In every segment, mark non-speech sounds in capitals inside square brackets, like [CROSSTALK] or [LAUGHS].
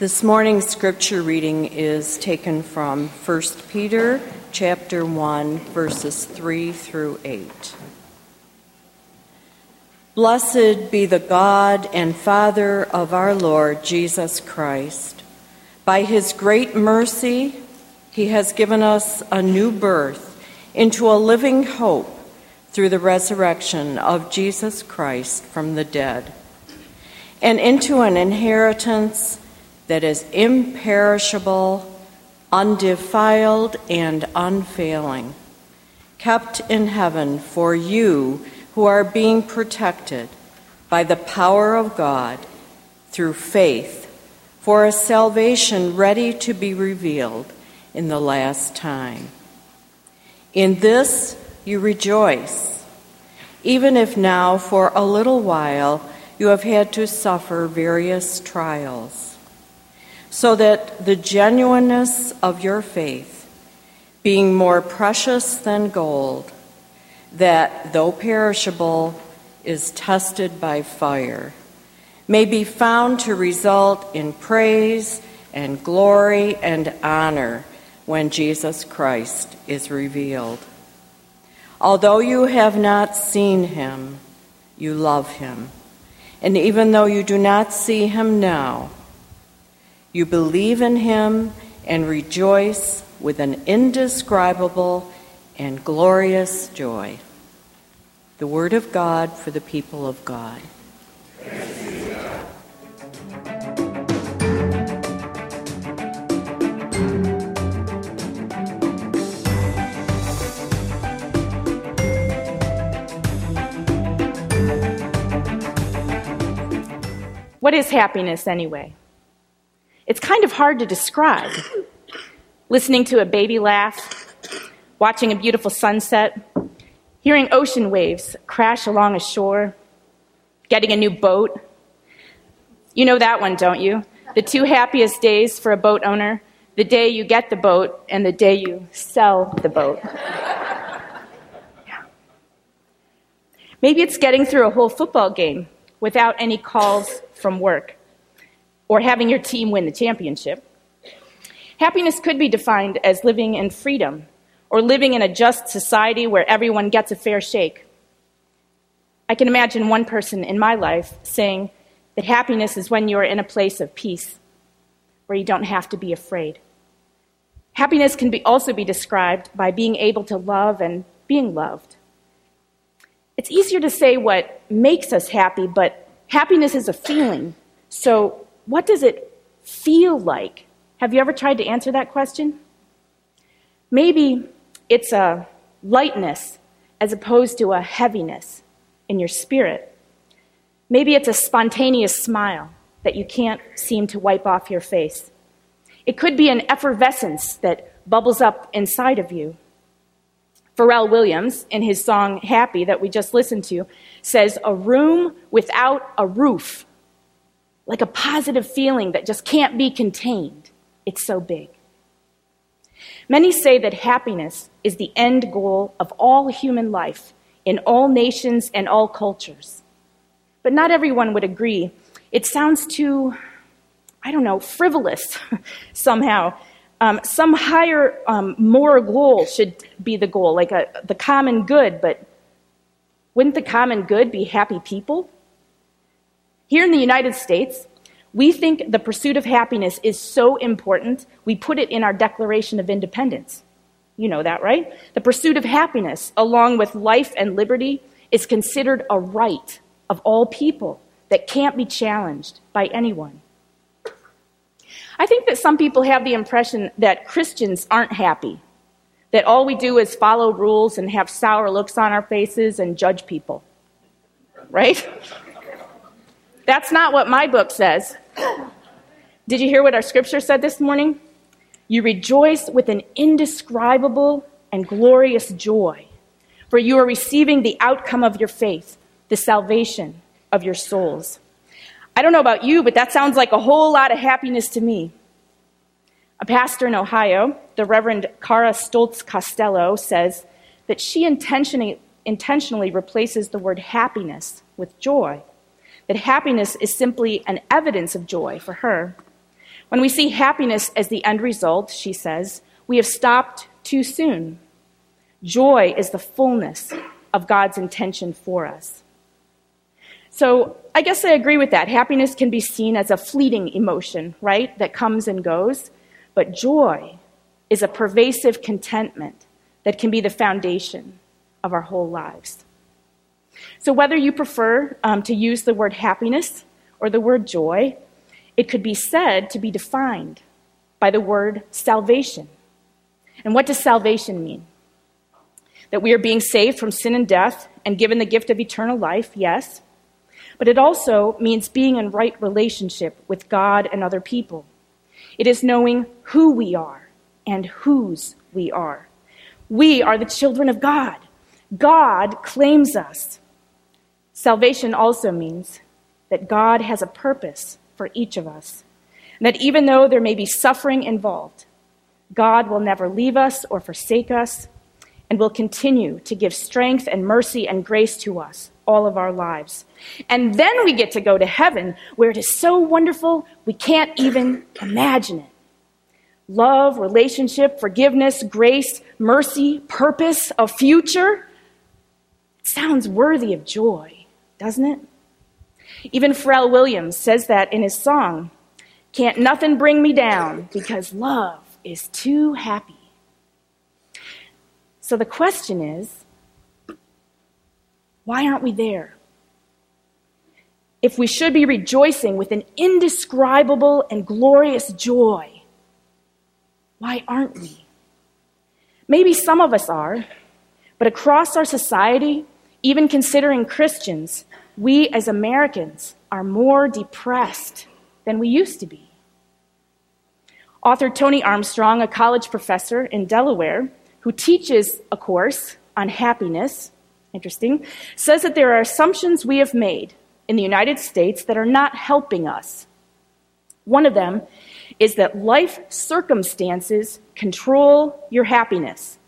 This morning's scripture reading is taken from 1 Peter chapter 1 verses 3 through 8. Blessed be the God and Father of our Lord Jesus Christ. By his great mercy, he has given us a new birth into a living hope through the resurrection of Jesus Christ from the dead, and into an inheritance that is imperishable, undefiled, and unfailing, kept in heaven for you who are being protected by the power of God through faith for a salvation ready to be revealed in the last time. In this you rejoice, even if now for a little while you have had to suffer various trials so that the genuineness of your faith, being more precious than gold, that though perishable is tested by fire, may be found to result in praise and glory and honor when Jesus Christ is revealed. Although you have not seen him, you love him. And even though you do not see him now, you believe in him and rejoice with an indescribable and glorious joy. The Word of God for the people of God. What is happiness anyway? It's kind of hard to describe. Listening to a baby laugh, watching a beautiful sunset, hearing ocean waves crash along a shore, getting a new boat. You know that one, don't you? The two happiest days for a boat owner the day you get the boat and the day you sell the boat. Maybe it's getting through a whole football game without any calls from work or having your team win the championship. Happiness could be defined as living in freedom or living in a just society where everyone gets a fair shake. I can imagine one person in my life saying that happiness is when you are in a place of peace, where you don't have to be afraid. Happiness can be also be described by being able to love and being loved. It's easier to say what makes us happy, but happiness is a feeling. So what does it feel like? Have you ever tried to answer that question? Maybe it's a lightness as opposed to a heaviness in your spirit. Maybe it's a spontaneous smile that you can't seem to wipe off your face. It could be an effervescence that bubbles up inside of you. Pharrell Williams, in his song Happy that we just listened to, says, A room without a roof like a positive feeling that just can't be contained. It's so big. Many say that happiness is the end goal of all human life in all nations and all cultures. But not everyone would agree. It sounds too, I don't know, frivolous [LAUGHS] somehow. Um, some higher um, moral goal should be the goal, like a, the common good, but wouldn't the common good be happy people? Here in the United States, we think the pursuit of happiness is so important, we put it in our Declaration of Independence. You know that, right? The pursuit of happiness, along with life and liberty, is considered a right of all people that can't be challenged by anyone. I think that some people have the impression that Christians aren't happy, that all we do is follow rules and have sour looks on our faces and judge people. Right? [LAUGHS] That's not what my book says. Did you hear what our scripture said this morning? You rejoice with an indescribable and glorious joy, for you are receiving the outcome of your faith, the salvation of your souls. I don't know about you, but that sounds like a whole lot of happiness to me. A pastor in Ohio, the Reverend Cara Stoltz Costello, says that she intentionally, intentionally replaces the word happiness with joy, that happiness is simply an evidence of joy for her. When we see happiness as the end result, she says, we have stopped too soon. Joy is the fullness of God's intention for us. So I guess I agree with that. Happiness can be seen as a fleeting emotion, right, that comes and goes. But joy is a pervasive contentment that can be the foundation of our whole lives. So, whether you prefer um, to use the word happiness or the word joy, it could be said to be defined by the word salvation. And what does salvation mean? That we are being saved from sin and death and given the gift of eternal life, yes. But it also means being in right relationship with God and other people. It is knowing who we are and whose we are. We are the children of God. God claims us. Salvation also means that God has a purpose for each of us. And that even though there may be suffering involved, God will never leave us or forsake us and will continue to give strength and mercy and grace to us all of our lives. And then we get to go to heaven where it is so wonderful we can't even imagine it love, relationship, forgiveness, grace, mercy, purpose, a future. It sounds worthy of joy, doesn't it? Even Pharrell Williams says that in his song, Can't Nothing Bring Me Down because love is too happy. So the question is, why aren't we there? If we should be rejoicing with an indescribable and glorious joy, why aren't we? Maybe some of us are, but across our society, even considering Christians, we as Americans are more depressed than we used to be. Author Tony Armstrong, a college professor in Delaware who teaches a course on happiness, interesting, says that there are assumptions we have made in the United States that are not helping us. One of them is that life circumstances control your happiness.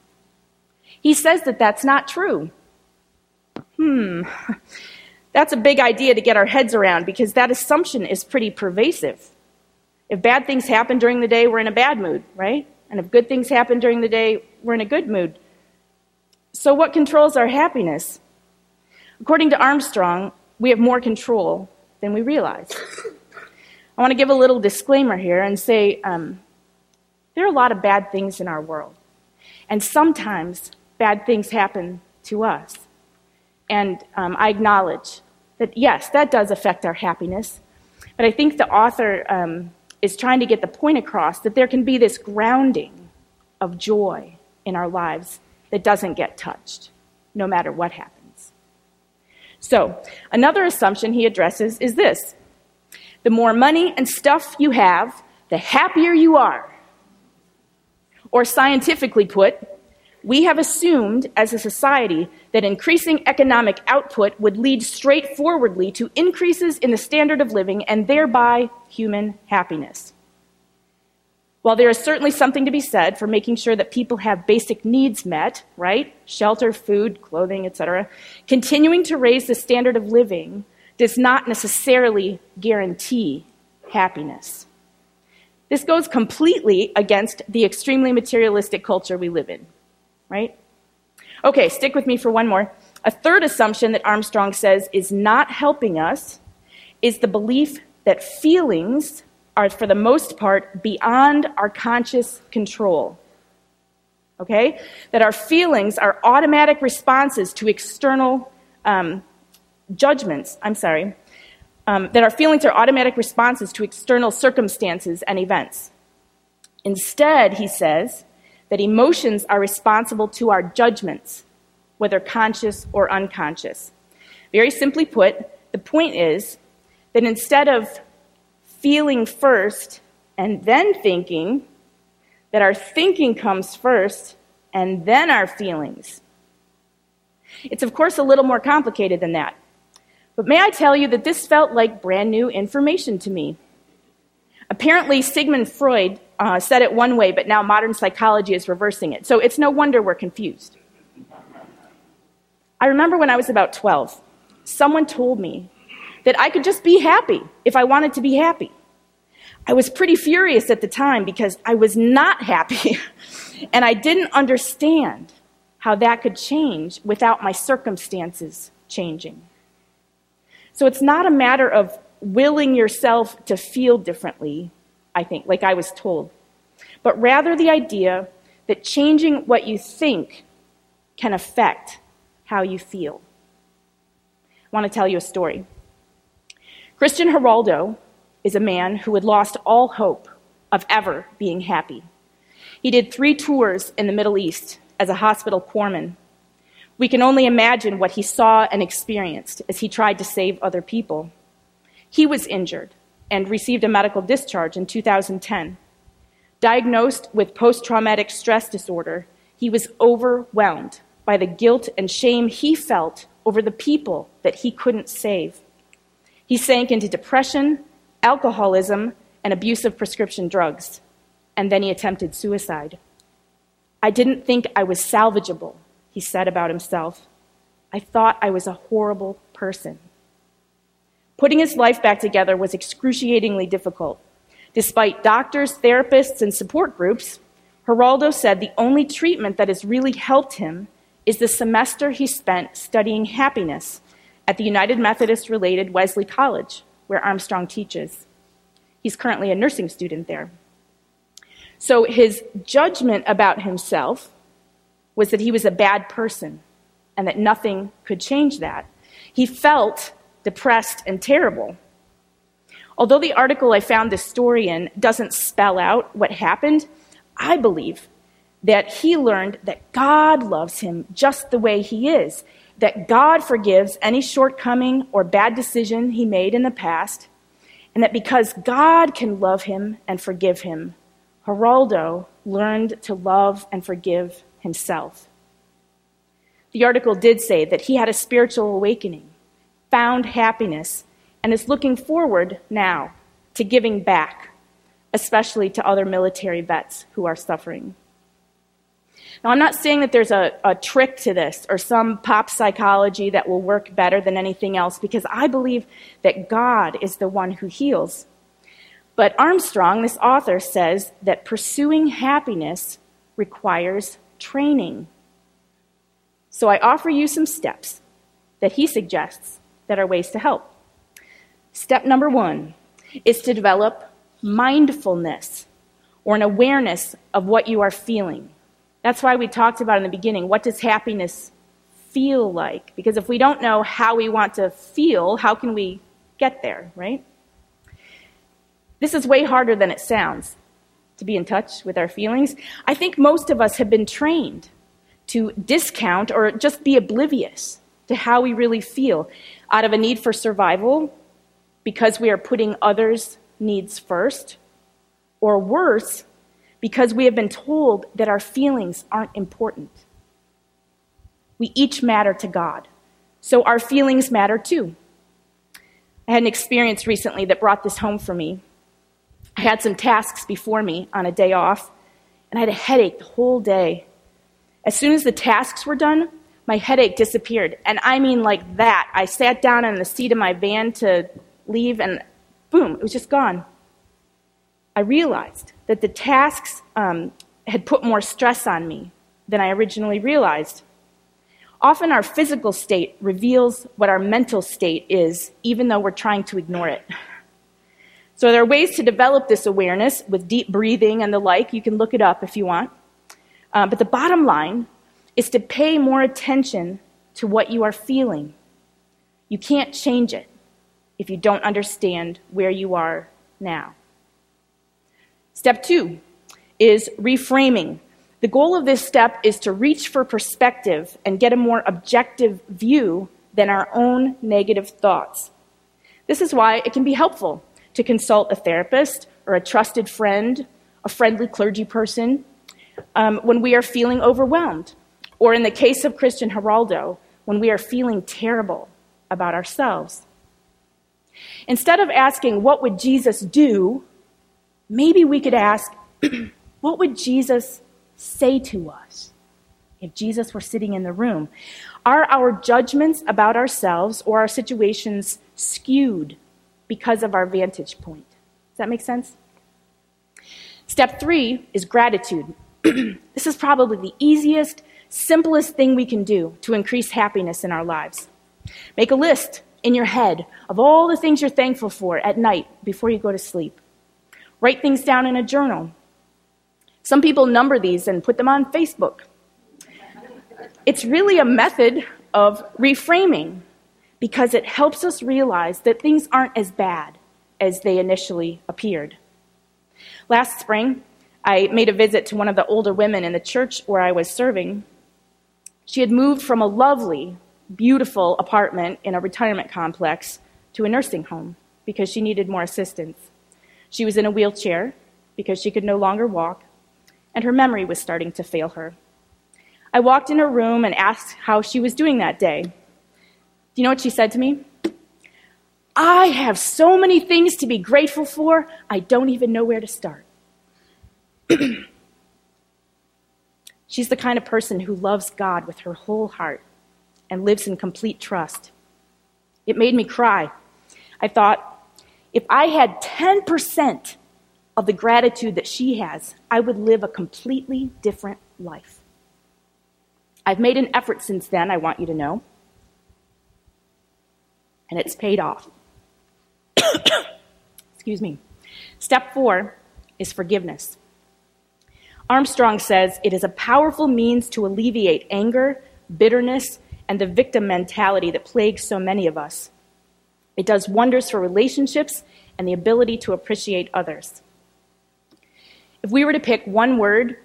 He says that that's not true. Hmm, [LAUGHS] that's a big idea to get our heads around because that assumption is pretty pervasive. If bad things happen during the day, we're in a bad mood, right? And if good things happen during the day, we're in a good mood. So, what controls our happiness? According to Armstrong, we have more control than we realize. I want to give a little disclaimer here and say um, there are a lot of bad things in our world. And sometimes bad things happen to us. And um, I acknowledge that, yes, that does affect our happiness. But I think the author um, is trying to get the point across that there can be this grounding of joy in our lives that doesn't get touched, no matter what happens. So, another assumption he addresses is this the more money and stuff you have, the happier you are. Or scientifically put, we have assumed as a society that increasing economic output would lead straightforwardly to increases in the standard of living and thereby human happiness. While there is certainly something to be said for making sure that people have basic needs met, right? Shelter, food, clothing, etc., continuing to raise the standard of living does not necessarily guarantee happiness. This goes completely against the extremely materialistic culture we live in, right? Okay, stick with me for one more. A third assumption that Armstrong says is not helping us is the belief that feelings are, for the most part, beyond our conscious control. Okay? That our feelings are automatic responses to external um, judgments, I'm sorry, um, that our feelings are automatic responses to external circumstances and events. Instead, he says that emotions are responsible to our judgments, whether conscious or unconscious. Very simply put, the point is that instead of feeling first and then thinking, that our thinking comes first and then our feelings. It's, of course, a little more complicated than that. But may I tell you that this felt like brand new information to me. Apparently, Sigmund Freud uh, said it one way, but now modern psychology is reversing it. So it's no wonder we're confused. I remember when I was about 12, someone told me that I could just be happy if I wanted to be happy. I was pretty furious at the time because I was not happy [LAUGHS] and I didn't understand how that could change without my circumstances changing. So it's not a matter of willing yourself to feel differently, I think, like I was told, but rather the idea that changing what you think can affect how you feel. I want to tell you a story. Christian Geraldo is a man who had lost all hope of ever being happy. He did three tours in the Middle East as a hospital corpsman. We can only imagine what he saw and experienced as he tried to save other people. He was injured and received a medical discharge in 2010. Diagnosed with post traumatic stress disorder, he was overwhelmed by the guilt and shame he felt over the people that he couldn't save. He sank into depression alcoholism, and abuse of prescription drugs. And then he attempted suicide. I didn't think I was salvageable, he said about himself. I thought I was a horrible person. Putting his life back together was excruciatingly difficult. Despite doctors, therapists, and support groups, Geraldo said the only treatment that has really helped him is the semester he spent studying happiness at the United Methodist related Wesley College where Armstrong teaches. He's currently a nursing student there. So his judgment about himself was that he was a bad person and that nothing could change that. He felt depressed and terrible. Although the article I found this story in doesn't spell out what happened, I believe that he learned that God loves him just the way he is that God forgives any shortcoming or bad decision he made in the past, and that because God can love him and forgive him, Geraldo learned to love and forgive himself. The article did say that he had a spiritual awakening, found happiness, and is looking forward now to giving back, especially to other military vets who are suffering. Now, I'm not saying that there's a, a trick to this or some pop psychology that will work better than anything else because I believe that God is the one who heals. But Armstrong, this author, says that pursuing happiness requires training. So I offer you some steps that he suggests that are ways to help. Step number one is to develop mindfulness or an awareness of what you are feeling. That's why we talked about in the beginning what does happiness feel like? Because if we don't know how we want to feel, how can we get there, right? This is way harder than it sounds to be in touch with our feelings. I think most of us have been trained to discount or just be oblivious to how we really feel out of a need for survival because we are putting others' needs first, or worse, because we have been told that our feelings aren't important. We each matter to God, so our feelings matter too. I had an experience recently that brought this home for me. I had some tasks before me on a day off, and I had a headache the whole day. As soon as the tasks were done, my headache disappeared. And I mean, like that. I sat down in the seat of my van to leave, and boom, it was just gone. I realized that the tasks um, had put more stress on me than I originally realized. Often our physical state reveals what our mental state is, even though we're trying to ignore it. [LAUGHS] So there are ways to develop this awareness with deep breathing and the like. You can look it up if you want. Uh, but the bottom line is to pay more attention to what you are feeling. You can't change it if you don't understand where you are now. Step two is reframing. The goal of this step is to reach for perspective and get a more objective view than our own negative thoughts. This is why it can be helpful to consult a therapist or a trusted friend, a friendly clergy person, um, when we are feeling overwhelmed, or in the case of Christian Geraldo, when we are feeling terrible about ourselves. Instead of asking, What would Jesus do? maybe we could ask, [CLEARS THROAT] what would Jesus say to us if Jesus were sitting in the room? Are our judgments about ourselves or our situations skewed because of our vantage point? Does that make sense? Step three is gratitude. [CLEARS THROAT] this is probably the easiest, simplest thing we can do to increase happiness in our lives. Make a list in your head of all the things you're thankful for at night before you go to sleep. Write things down in a journal. Some people number these and put them on Facebook. It's really a method of reframing because it helps us realize that things aren't as bad as they initially appeared. Last spring, I made a visit to one of the older women in the church where I was serving. She had moved from a lovely, beautiful apartment in a retirement complex to a nursing home because she needed more assistance. She was in a wheelchair because she could no longer walk, and her memory was starting to fail her. I walked in her room and asked how she was doing that day. Do you know what she said to me? I have so many things to be grateful for, I don't even know where to start. [CLEARS THROAT] She's the kind of person who loves God with her whole heart and lives in complete trust. It made me cry. I thought, if I had 10% of the gratitude that she has, I would live a completely different life. I've made an effort since then, I want you to know, and it's paid off. [COUGHS] Excuse me. Step four is forgiveness. Armstrong says it is a powerful means to alleviate anger, bitterness, and the victim mentality that plagues so many of us. It does wonders for relationships and the ability to appreciate others. If we were to pick one word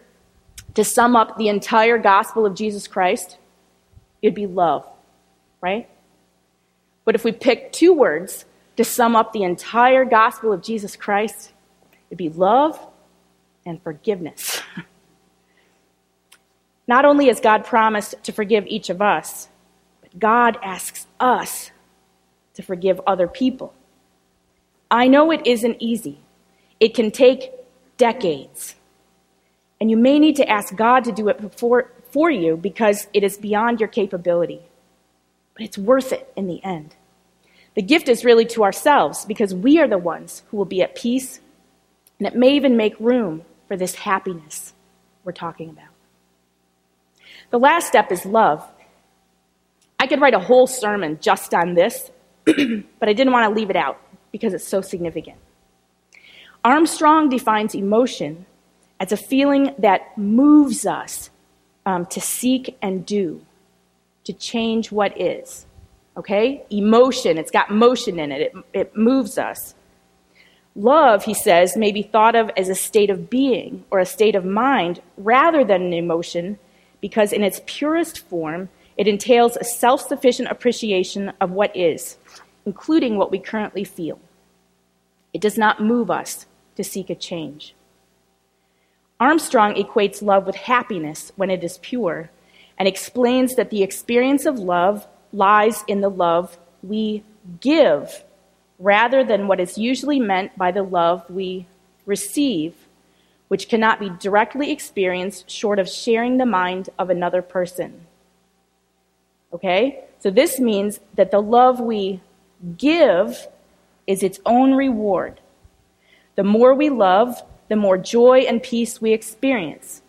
to sum up the entire gospel of Jesus Christ, it'd be love, right? But if we pick two words to sum up the entire gospel of Jesus Christ, it'd be love and forgiveness. Not only has God promised to forgive each of us, but God asks us to forgive other people. I know it isn't easy, it can take decades. And you may need to ask God to do it before, for you because it is beyond your capability. But it's worth it in the end. The gift is really to ourselves because we are the ones who will be at peace, and it may even make room for this happiness we're talking about. The last step is love. I could write a whole sermon just on this, [CLEARS THROAT] but I didn't want to leave it out because it's so significant. Armstrong defines emotion as a feeling that moves us um, to seek and do, to change what is okay? Emotion, it's got motion in it, it, it moves us. Love, he says, may be thought of as a state of being or a state of mind rather than an emotion because, in its purest form, it entails a self sufficient appreciation of what is, including what we currently feel. It does not move us to seek a change. Armstrong equates love with happiness when it is pure and explains that the experience of love lies in the love we give rather than what is usually meant by the love we receive, which cannot be directly experienced short of sharing the mind of another person. Okay? So this means that the love we give is its own reward. The more we love, the more joy and peace we experience.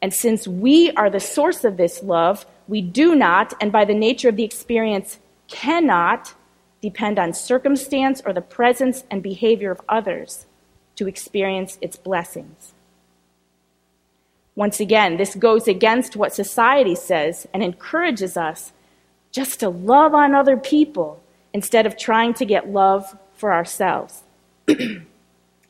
And since we are the source of this love, we do not, and by the nature of the experience, cannot depend on circumstance or the presence and behavior of others to experience its blessings. Once again, this goes against what society says and encourages us just to love on other people instead of trying to get love for ourselves. [CLEARS THROAT]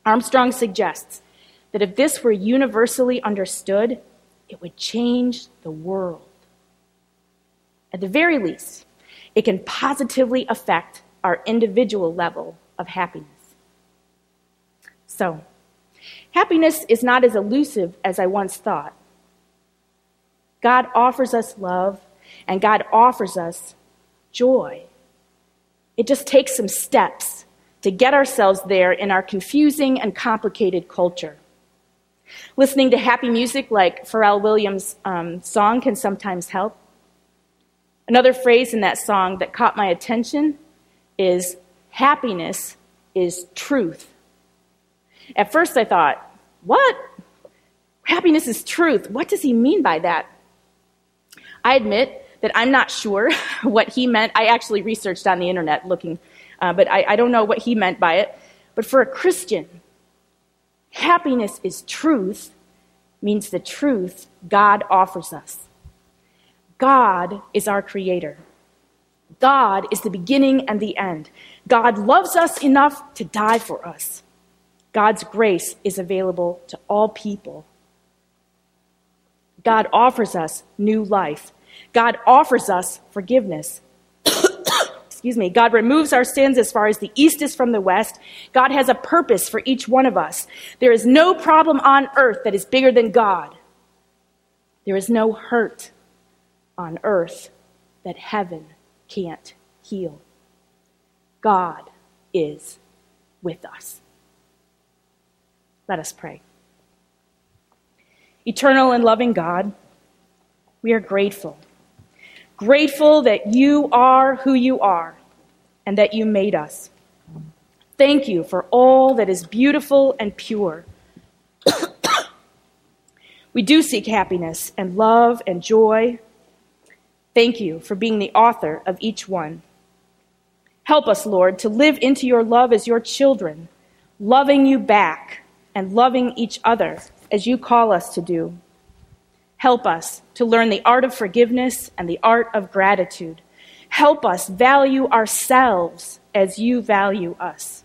Armstrong suggests that if this were universally understood, it would change the world. At the very least, it can positively affect our individual level of happiness. So, happiness is not as elusive as I once thought. God offers us love, and God offers us joy. It just takes some steps to get ourselves there in our confusing and complicated culture. Listening to happy music like Pharrell Williams' um, song can sometimes help. Another phrase in that song that caught my attention is happiness is truth. At first I thought, what? Happiness is truth. What does he mean by that? I admit that I'm not sure [LAUGHS] what he meant. I actually researched on the internet looking, uh, but I, I don't know what he meant by it. But for a Christian, happiness is truth means the truth God offers us. God is our creator. God is the beginning and the end. God loves us enough to die for us. God's grace is available to all people. God offers us new life. God offers us forgiveness. [COUGHS] Excuse me. God removes our sins as far as the east is from the west. God has a purpose for each one of us. There is no problem on earth that is bigger than God. There is no hurt on earth that heaven can't heal. God is with us. Let us pray. Eternal and loving God, we are grateful. Grateful that you are who you are and that you made us. Thank you for all that is beautiful and pure. [COUGHS] we do seek happiness and love and joy Thank you for being the author of each one. Help us, Lord, to live into your love as your children, loving you back and loving each other as you call us to do. Help us to learn the art of forgiveness and the art of gratitude. Help us value ourselves as you value us.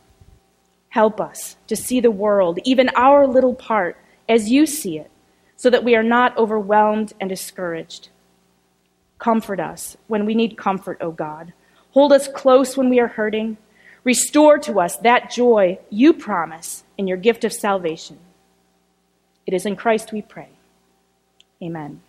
Help us to see the world, even our little part, as you see it, so that we are not overwhelmed and discouraged. Comfort us when we need comfort, O God. Hold us close when we are hurting. Restore to us that joy you promise in your gift of salvation. It is in Christ we pray. Amen.